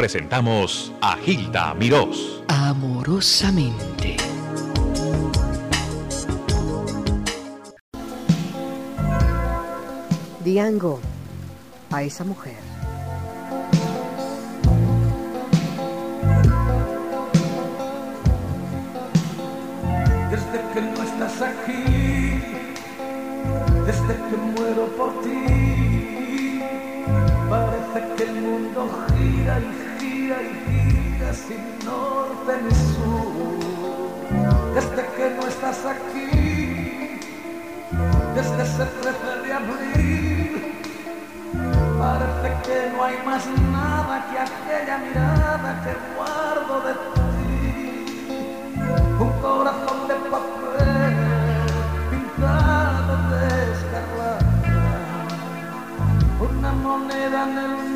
presentamos a Gilda Mirós. Amorosamente. Diango a esa mujer. Desde que no estás aquí, desde que muero por ti, parece que el mundo gira y gira y gira sin norte ni sur. Desde que no estás aquí, desde ese 13 de abril, parece que no hay más nada que aquella mirada que guardo de ti. Un corazón de papel pintado de escarlata, una moneda en el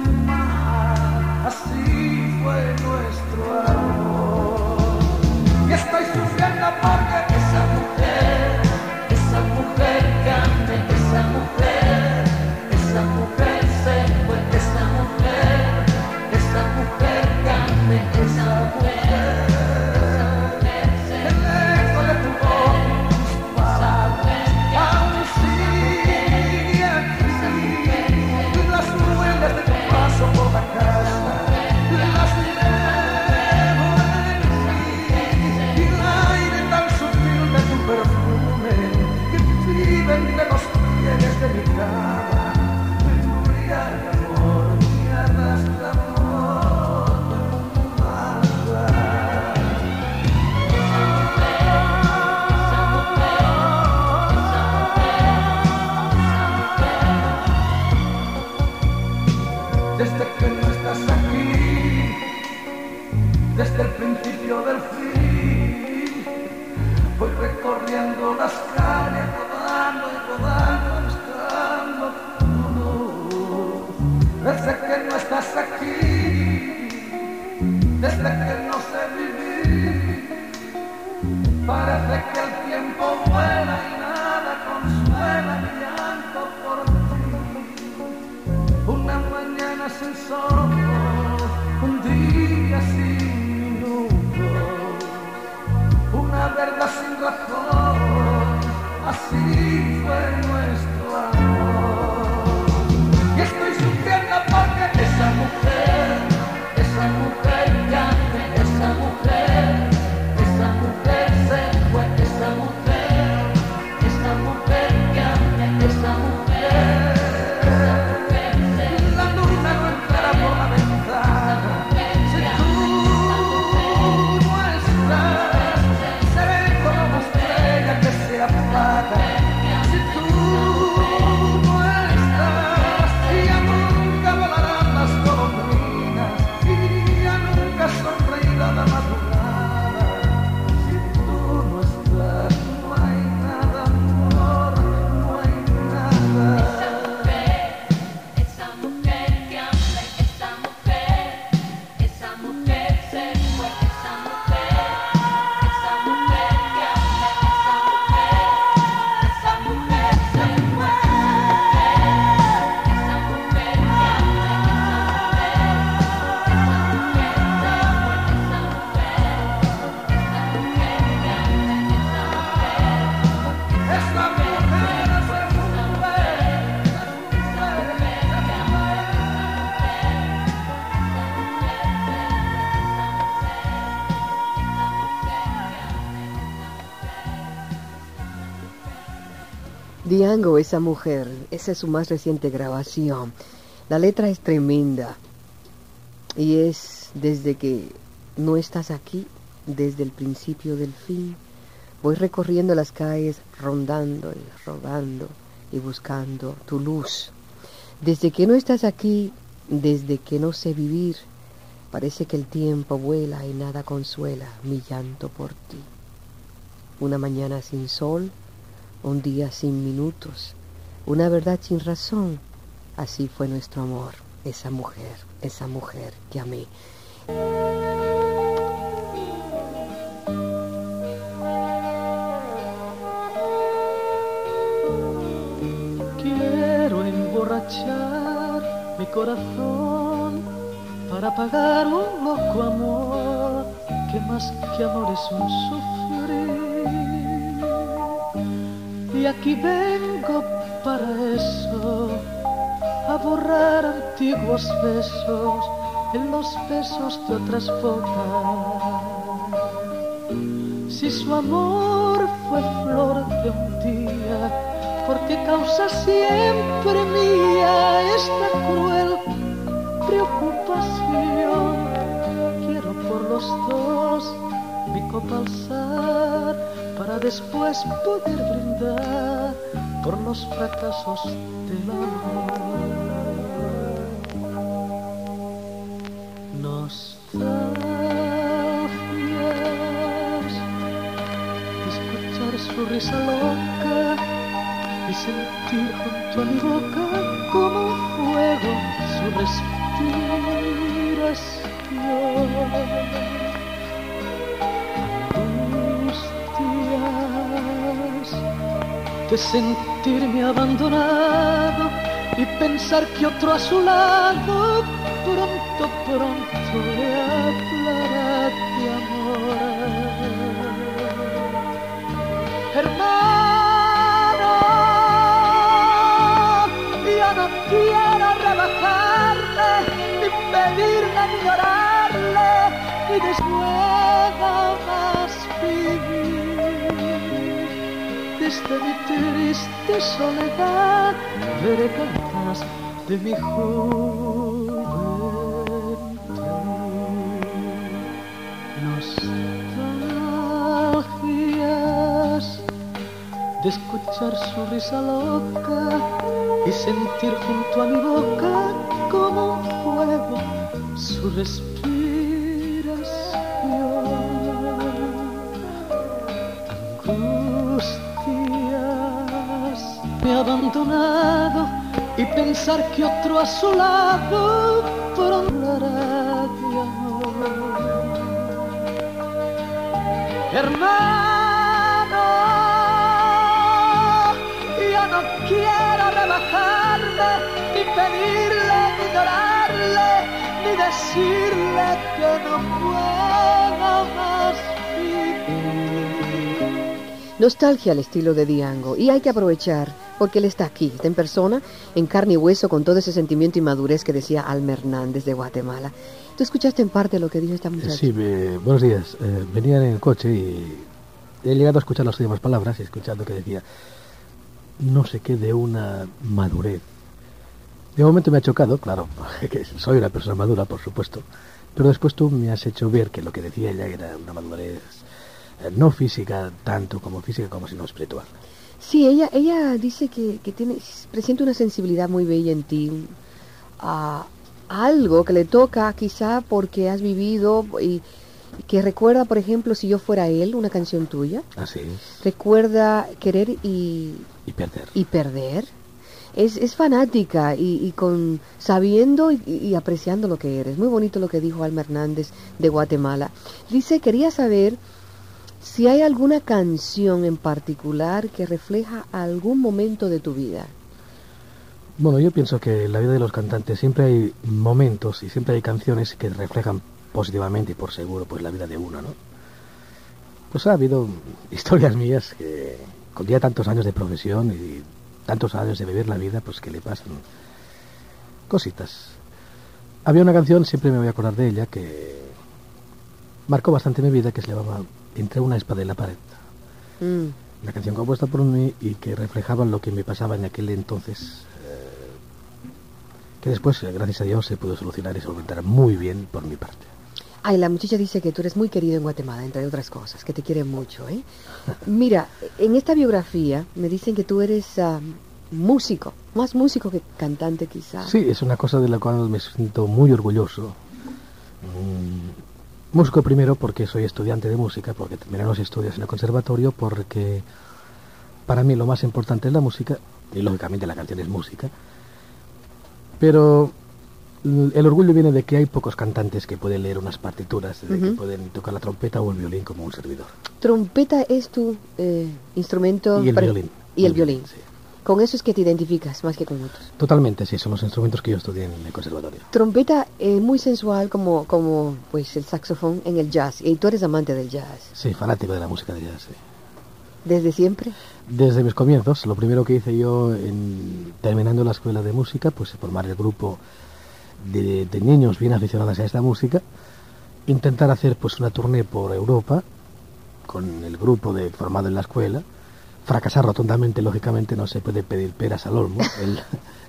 desde que no sé vivir, parece que el tiempo vuela y nada consuela mi llanto por ti. Una mañana sin sol, un día sin minutos, una verdad sin razón, así fue Diango, esa mujer, esa es su más reciente grabación. La letra es tremenda y es desde que no estás aquí, desde el principio del fin. Voy recorriendo las calles, rondando y rodando y buscando tu luz. Desde que no estás aquí, desde que no sé vivir, parece que el tiempo vuela y nada consuela mi llanto por ti. Una mañana sin sol, un día sin minutos, una verdad sin razón. Así fue nuestro amor, esa mujer, esa mujer que amé. Quiero emborrachar mi corazón para pagar un loco amor que más que amor es un sufrir. Y aquí vengo para eso, a borrar antiguos besos en los besos de otras bocas. Si su amor fue flor de un día, porque causa siempre mía esta cruel preocupación. Quiero por los dos mi copa alzar para después poder brindar por los fracasos del amor. Nostalgias escuchar su risa loca y sentir junto a mi boca como fuego su respiración. De sentirme abandonado y pensar que otro a su lado pronto, pronto le hablará Desde mi triste soledad veré cantas de mi juventud. Nostalgias de escuchar su risa loca y sentir junto a mi boca como un fuego su respiración. Abandonado y pensar que otro a su lado pronto hablará de amor. Hermano, yo no quiero rebajarle, ni pedirle, ni llorarle, ni decirle que no puedo más vivir. Nostalgia al estilo de Diango. Y hay que aprovechar, porque él está aquí, está en persona, en carne y hueso, con todo ese sentimiento y madurez que decía Alma Hernández de Guatemala. ¿Tú escuchaste en parte lo que dijo esta muchacha? Sí, me- buenos días. Eh, venía en el coche y he llegado a escuchar las últimas palabras y escuchando que decía no sé qué de una madurez. De momento me ha chocado, claro, que soy una persona madura, por supuesto, pero después tú me has hecho ver que lo que decía ella era una madurez eh, no física tanto como física como sino espiritual. Sí, ella, ella dice que, que tiene, presiente una sensibilidad muy bella en ti, a algo que le toca quizá porque has vivido y, que recuerda, por ejemplo, si yo fuera él, una canción tuya, Así recuerda querer y, y perder. y perder. Es, es fanática y, y con sabiendo y, y apreciando lo que eres. Muy bonito lo que dijo Alma Hernández de Guatemala. Dice, quería saber si hay alguna canción en particular que refleja algún momento de tu vida. Bueno, yo pienso que en la vida de los cantantes siempre hay momentos y siempre hay canciones que reflejan positivamente y por seguro pues la vida de uno, ¿no? Pues ha habido historias mías que con ya tantos años de profesión y tantos años de vivir la vida, pues que le pasan cositas. Había una canción, siempre me voy a acordar de ella, que marcó bastante mi vida, que se llamaba Entre una espada y la pared. Mm. Una canción compuesta por mí y que reflejaba lo que me pasaba en aquel entonces. eh, que después, eh, gracias a Dios, se pudo solucionar y solventar muy bien por mi parte. Ay, la muchacha dice que tú eres muy querido en Guatemala, entre otras cosas, que te quiere mucho, ¿eh? Mira, en esta biografía me dicen que tú eres ah, músico, más músico que cantante quizá. Sí, es una cosa de la cual me siento muy orgulloso. Mm, músico primero porque soy estudiante de música, porque terminé los estudios en el conservatorio, porque para mí lo más importante es la música, y lógicamente la canción es música, pero mm, el orgullo viene de que hay pocos cantantes que pueden leer unas partituras, de que pueden tocar la trompeta o el violín como un servidor. Trompeta es tu eh, instrumento. Y el violín. Y el violín. sí. Con eso es que te identificas más que con otros. Totalmente, sí, son los instrumentos que yo estudié en el conservatorio. Trompeta es muy sensual como, como pues el saxofón en el jazz. Y tú eres amante del jazz. Sí, fanático de la música de jazz. sí. ¿Desde siempre? Desde mis comienzos, lo primero que hice yo en, terminando la escuela de música, pues formar el grupo de, de niños bien aficionados a esta música, intentar hacer pues una tournée por Europa con el grupo de formado en la escuela, fracasar rotundamente, lógicamente no se puede pedir peras al olmo, el,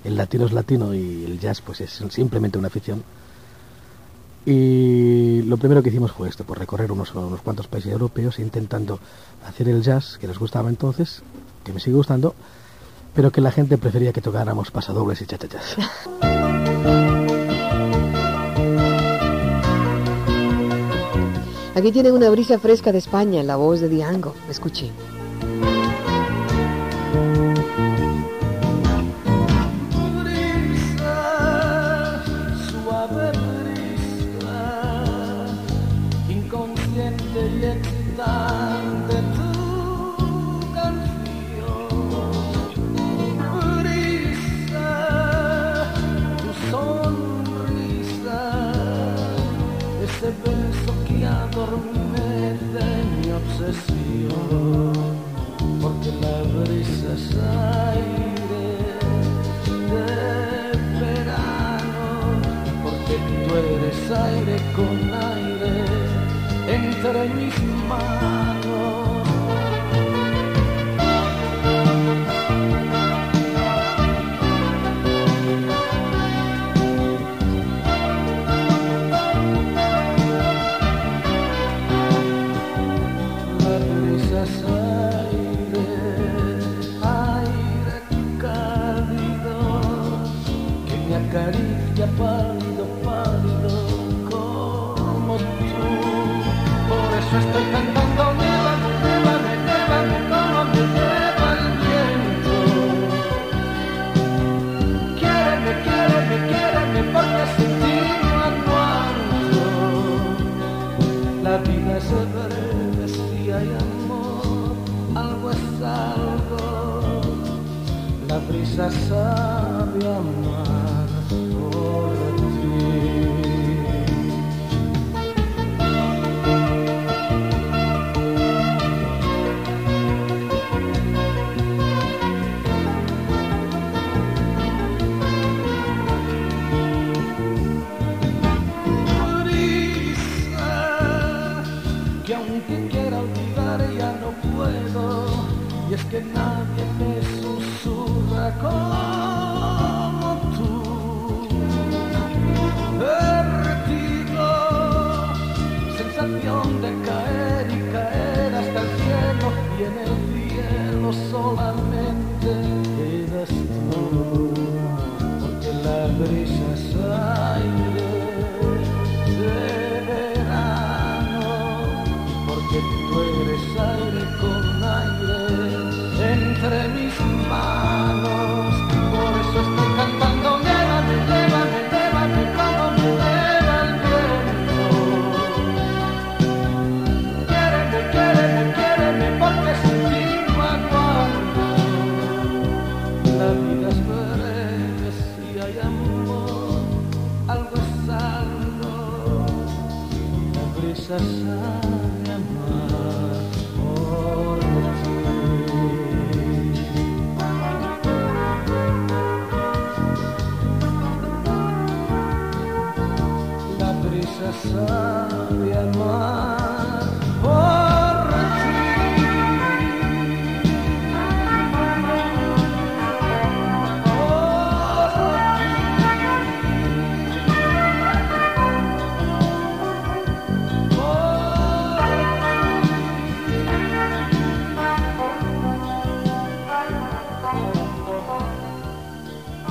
el latino es latino y el jazz pues es simplemente una afición. Y lo primero que hicimos fue esto, pues recorrer unos, unos cuantos países europeos intentando hacer el jazz que nos gustaba entonces, que me sigue gustando, pero que la gente prefería que tocáramos pasadobles y chachachas. Aquí tienen una brisa fresca de España, la voz de Diango. Escuchen. Entre mis manos. La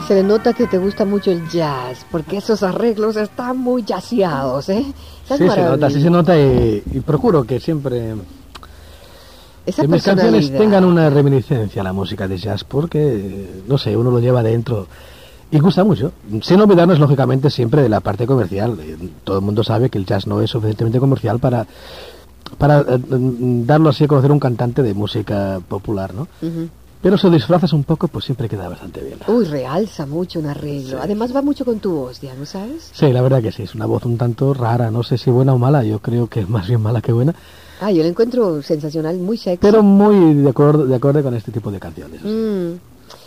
Se le nota que te gusta mucho el jazz, porque esos arreglos están muy jazzeados, ¿eh? Están Sí, se nota, sí se nota y, y procuro que siempre Esa que mis canciones tengan una reminiscencia a la música de jazz porque, no sé, uno lo lleva dentro y gusta mucho. Sin olvidarnos, lógicamente, siempre de la parte comercial. Eh, Todo el mundo sabe que el jazz no es suficientemente comercial para, para eh, mm, darlo así a conocer un cantante de música popular, ¿no? Ujú. Pero si disfrazas un poco, pues siempre queda bastante bien. Uy, realza mucho un arreglo. Sí. Además va mucho con tu voz, Diana, ¿sabes? Sí, la verdad que sí, es una voz un tanto rara, no sé si buena o mala, yo creo que es más bien mala que buena, Ah, yo la encuentro sensacional, muy sexy. pero muy de acuerdo, de acuerdo con este tipo de canciones. sí.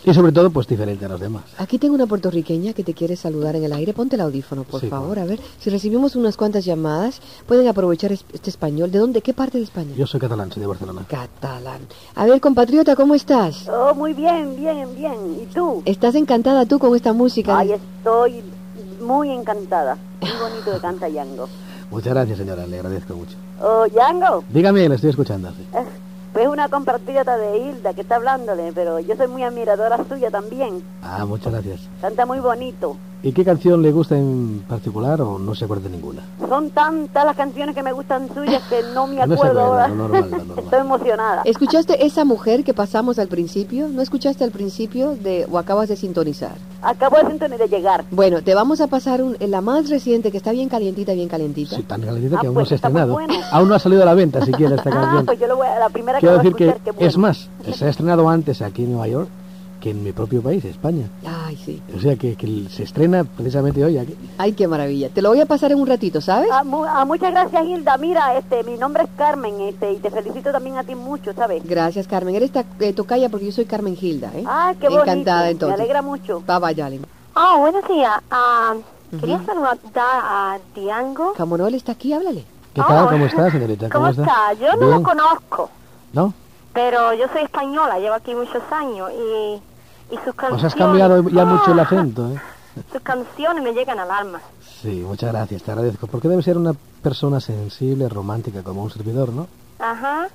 Y sobre todo, pues diferente a los demás. Aquí tengo una puertorriqueña que te quiere saludar en el aire. Ponte el audífono, por Sí, favor. claro. A ver, si recibimos unas cuantas llamadas, pueden aprovechar es- este español. ¿De dónde? ¿Qué parte de España? Yo soy catalán, soy de Barcelona. Catalán. A ver, compatriota, ¿cómo estás? Oh, muy bien, bien, bien. ¿Y tú? ¿Estás encantada tú con esta música? Ay, estoy muy encantada. Muy bonito que canta Yango. Muchas gracias, señora, le agradezco mucho. Oh, Yango, Dígame, le estoy escuchando. Pues una compatriota de Hilda que está hablándole, pero yo soy muy admiradora suya también. Ah, muchas gracias. Canta muy bonito. ¿Y qué canción le gusta en particular o no se acuerda de ninguna? Son tantas las canciones que me gustan suyas que no me No se acuerdo acuerda, ahora. lo normal, lo normal. Estoy emocionada. ¿Escuchaste esa mujer que pasamos al principio? ¿No escuchaste al principio de o acabas de sintonizar? Acabo de sentir de llegar. Bueno, te vamos a pasar un- la más reciente que está bien calientita, bien calientita. Sí, tan calentita Ah, que aún pues no se ha estrenado. bueno. Aún no ha salido a la venta siquiera esta Ah, canción. pues yo lo voy a la primera que Quiero voy a decir que, escuchar, qué bueno. es más, se ha estrenado antes aquí en Nueva York que en mi propio país, España. Ay, sí. O sea que, que se estrena precisamente hoy aquí. Ay, qué maravilla. Te lo voy a pasar en un ratito, ¿sabes? Ah, mu- ah, muchas gracias, Hilda. Mira, este, mi nombre es Carmen, este, y te felicito también a ti mucho, ¿sabes? Gracias, Carmen. Eres ta- eh, tocaya porque yo soy Carmen Gilda, ¿eh? Ah, qué bonito. Encantada, entonces. Me alegra mucho. Bye, bye, darling. Ah, buenos días. Ah, quería saludar a Diango. Como no, él está aquí, háblale. ¿Qué tal? Oh. ¿Cómo está, señorita? ¿Cómo está? Yo no lo conozco, ¿No? pero yo soy española, llevo aquí muchos años y, y sus canciones... Pues has cambiado ya mucho el acento, ¿eh? Sus canciones me llegan al alma. Sí, muchas gracias, te agradezco. Porque debe ser una persona sensible, romántica, como un servidor, ¿no? Ajá.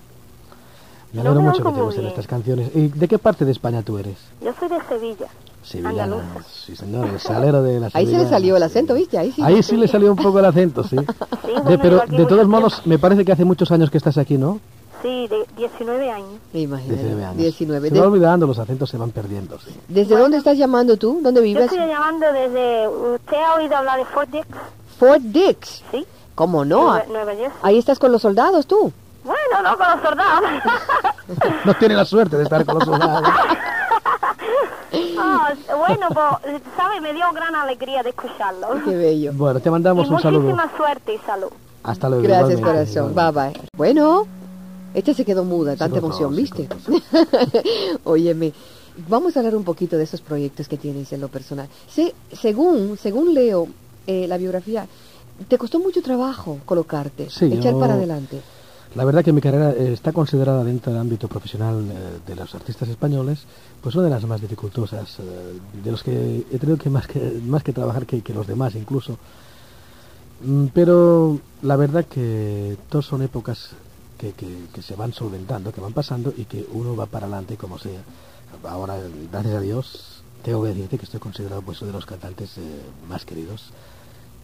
Me alegro mucho que te gusten bien. estas canciones. ¿Y de qué parte de España tú eres? Yo soy de Sevilla. Sevillana. Sí, señor, el salero de la Ahí se le salió el acento, ¿viste? Ahí sí. Ahí sí le salió un poco el acento, sí. Sí, De- pero de todos modos, tiempo. me parece que hace muchos años que estás aquí, ¿no? Sí, de 19 años. Imagínate. 19 años. 19. Se De- va olvidando, los acentos se van perdiendo, sí. ¿Desde dónde estás llamando tú? ¿Dónde Yo vives? estoy llamando desde... ¿Usted ha oído hablar de Fort Dix? Fort Dix. Sí. ¿Cómo no? Nueva, Nueva. Ahí estás con los soldados tú. Bueno, no con los soldados. No tiene la suerte de estar con los soldados. Ah, bueno, pues, ¿sabe? Me dio gran alegría de escucharlo. Qué bello. Bueno, te Y mandamos un saludo. muchísima suerte y salud. Hasta luego. Gracias, igualmente, corazón. Bye, bye. Bueno, esta se quedó muda, tanta cortó, emoción, se ¿viste? Óyeme, vamos a hablar un poquito de esos proyectos que tienes en lo personal. Se- según, según leo eh, la biografía, te costó mucho trabajo colocarte, Sí, echar yo- para adelante. La verdad que mi carrera eh, está considerada dentro del ámbito profesional eh, de los artistas españoles, pues una de las más dificultosas, eh, de los que he tenido que más que, más que trabajar que, que los demás incluso. Mm, Pero la verdad que todos son épocas que, que- que se van solventando, que van pasando y que uno va para adelante como sea. Ahora, gracias a Dios, tengo que decirte que estoy considerado pues uno de los cantantes eh, más queridos,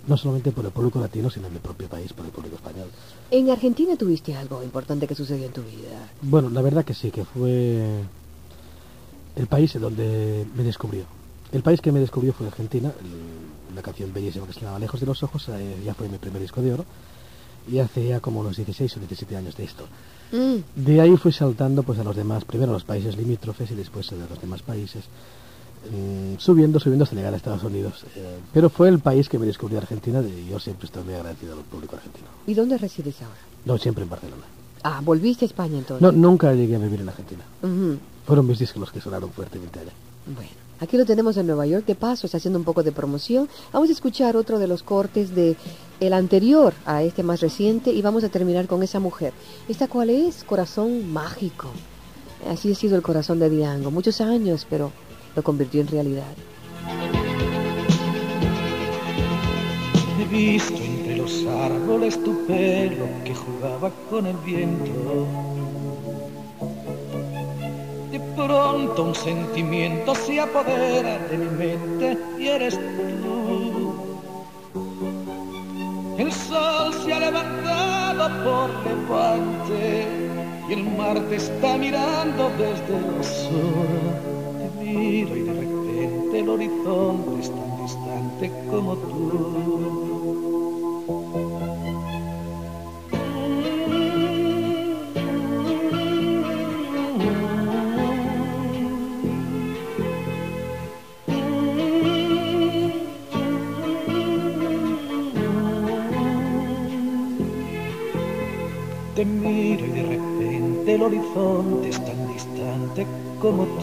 no solamente por el público latino, sino en mi propio país, por el público español. En Argentina tuviste algo importante que sucedió en tu vida. Bueno, la verdad que sí, que fue el país donde me descubrió. El país que me descubrió fue Argentina, una canción bellísima que se llama Lejos de los Ojos, eh, ya fue mi primer disco de oro, y hace ya como unos 16 o 17 años de esto. Mm, De ahí fui saltando pues a los demás, primero a los países limítrofes y después a los demás países, mm, subiendo, subiendo hasta llegar a Estados Unidos. Eh, pero fue el país que me descubrió Argentina y yo siempre estoy muy agradecido al público argentino. ¿Y dónde resides ahora? No, siempre en Barcelona. Ah, volviste a España entonces. No, nunca llegué a vivir en Argentina. Ujú. Fueron mis discos los que sonaron fuertemente allá. Bueno, aquí lo tenemos en Nueva York. De paso, está haciendo un poco de promoción. Vamos a escuchar otro de los cortes de el anterior a este más reciente y vamos a terminar con esa mujer. ¿Esta cuál es? Corazón mágico. Así ha sido el corazón de Diango. Muchos años, pero lo convirtió en realidad. He visto entre los árboles tu pelo que jugaba con el viento. De pronto un sentimiento se apodera de mi mente y eres tú. El sol se ha levantado por levante y el mar te está mirando desde el sur. Te miro y de repente el horizonte es tan distante como tú. Horizonte es tan distante como tú.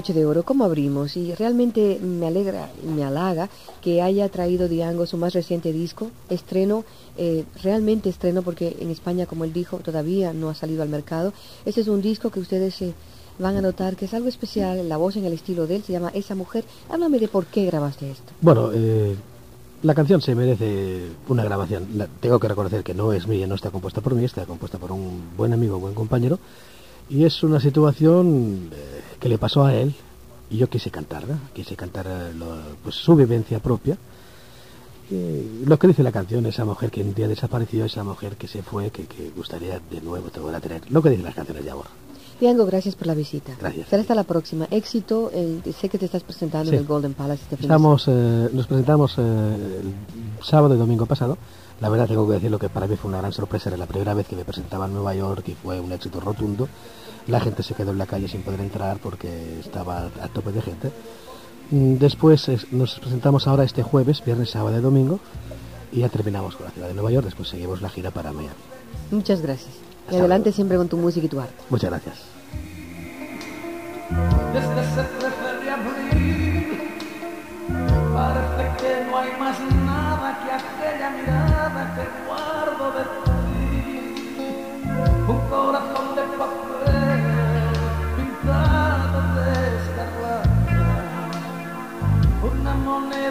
Broche de oro, ¿cómo abrimos? Y realmente me alegra y me halaga que haya traído Diango su más reciente disco, estreno, eh, realmente estreno porque en España, como él dijo, todavía no ha salido al mercado. Ese es un disco que ustedes eh, van a notar que es algo especial, la voz en el estilo de él, se llama Esa Mujer. Háblame de por qué grabaste esto. Bueno, eh, la canción se merece una grabación. La- tengo que reconocer que no es mía, no está compuesta por mí, está compuesta por un buen amigo, buen compañero. Y es una situación eh, que le pasó a él y yo quise cantarla, quise cantar eh, lo- pues, su vivencia propia. Eh, lo que dice la canción, esa mujer que un día desapareció, esa mujer que se fue, que, que gustaría de nuevo te volver a tener. Lo que dicen las canciones de amor. Diango, gracias por la visita. Gracias. Será hasta la próxima. Éxito, el- sé que te estás presentando Sí. en el Golden Palace este fin de Estamos, eh, nos presentamos eh, el sábado y domingo pasado. La verdad tengo que decirlo que para mí fue una gran sorpresa. Era la primera vez que me presentaba en Nueva York y fue un éxito rotundo. La gente se quedó en la calle sin poder entrar porque estaba a tope de gente. Mm, Después nos presentamos ahora este jueves, viernes, sábado y domingo. Y ya terminamos con la ciudad de Nueva York. Después seguimos la gira para Miami. Muchas gracias. Y adelante luego. siempre con tu música y tu arte. Muchas gracias.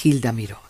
Hilda Mirós.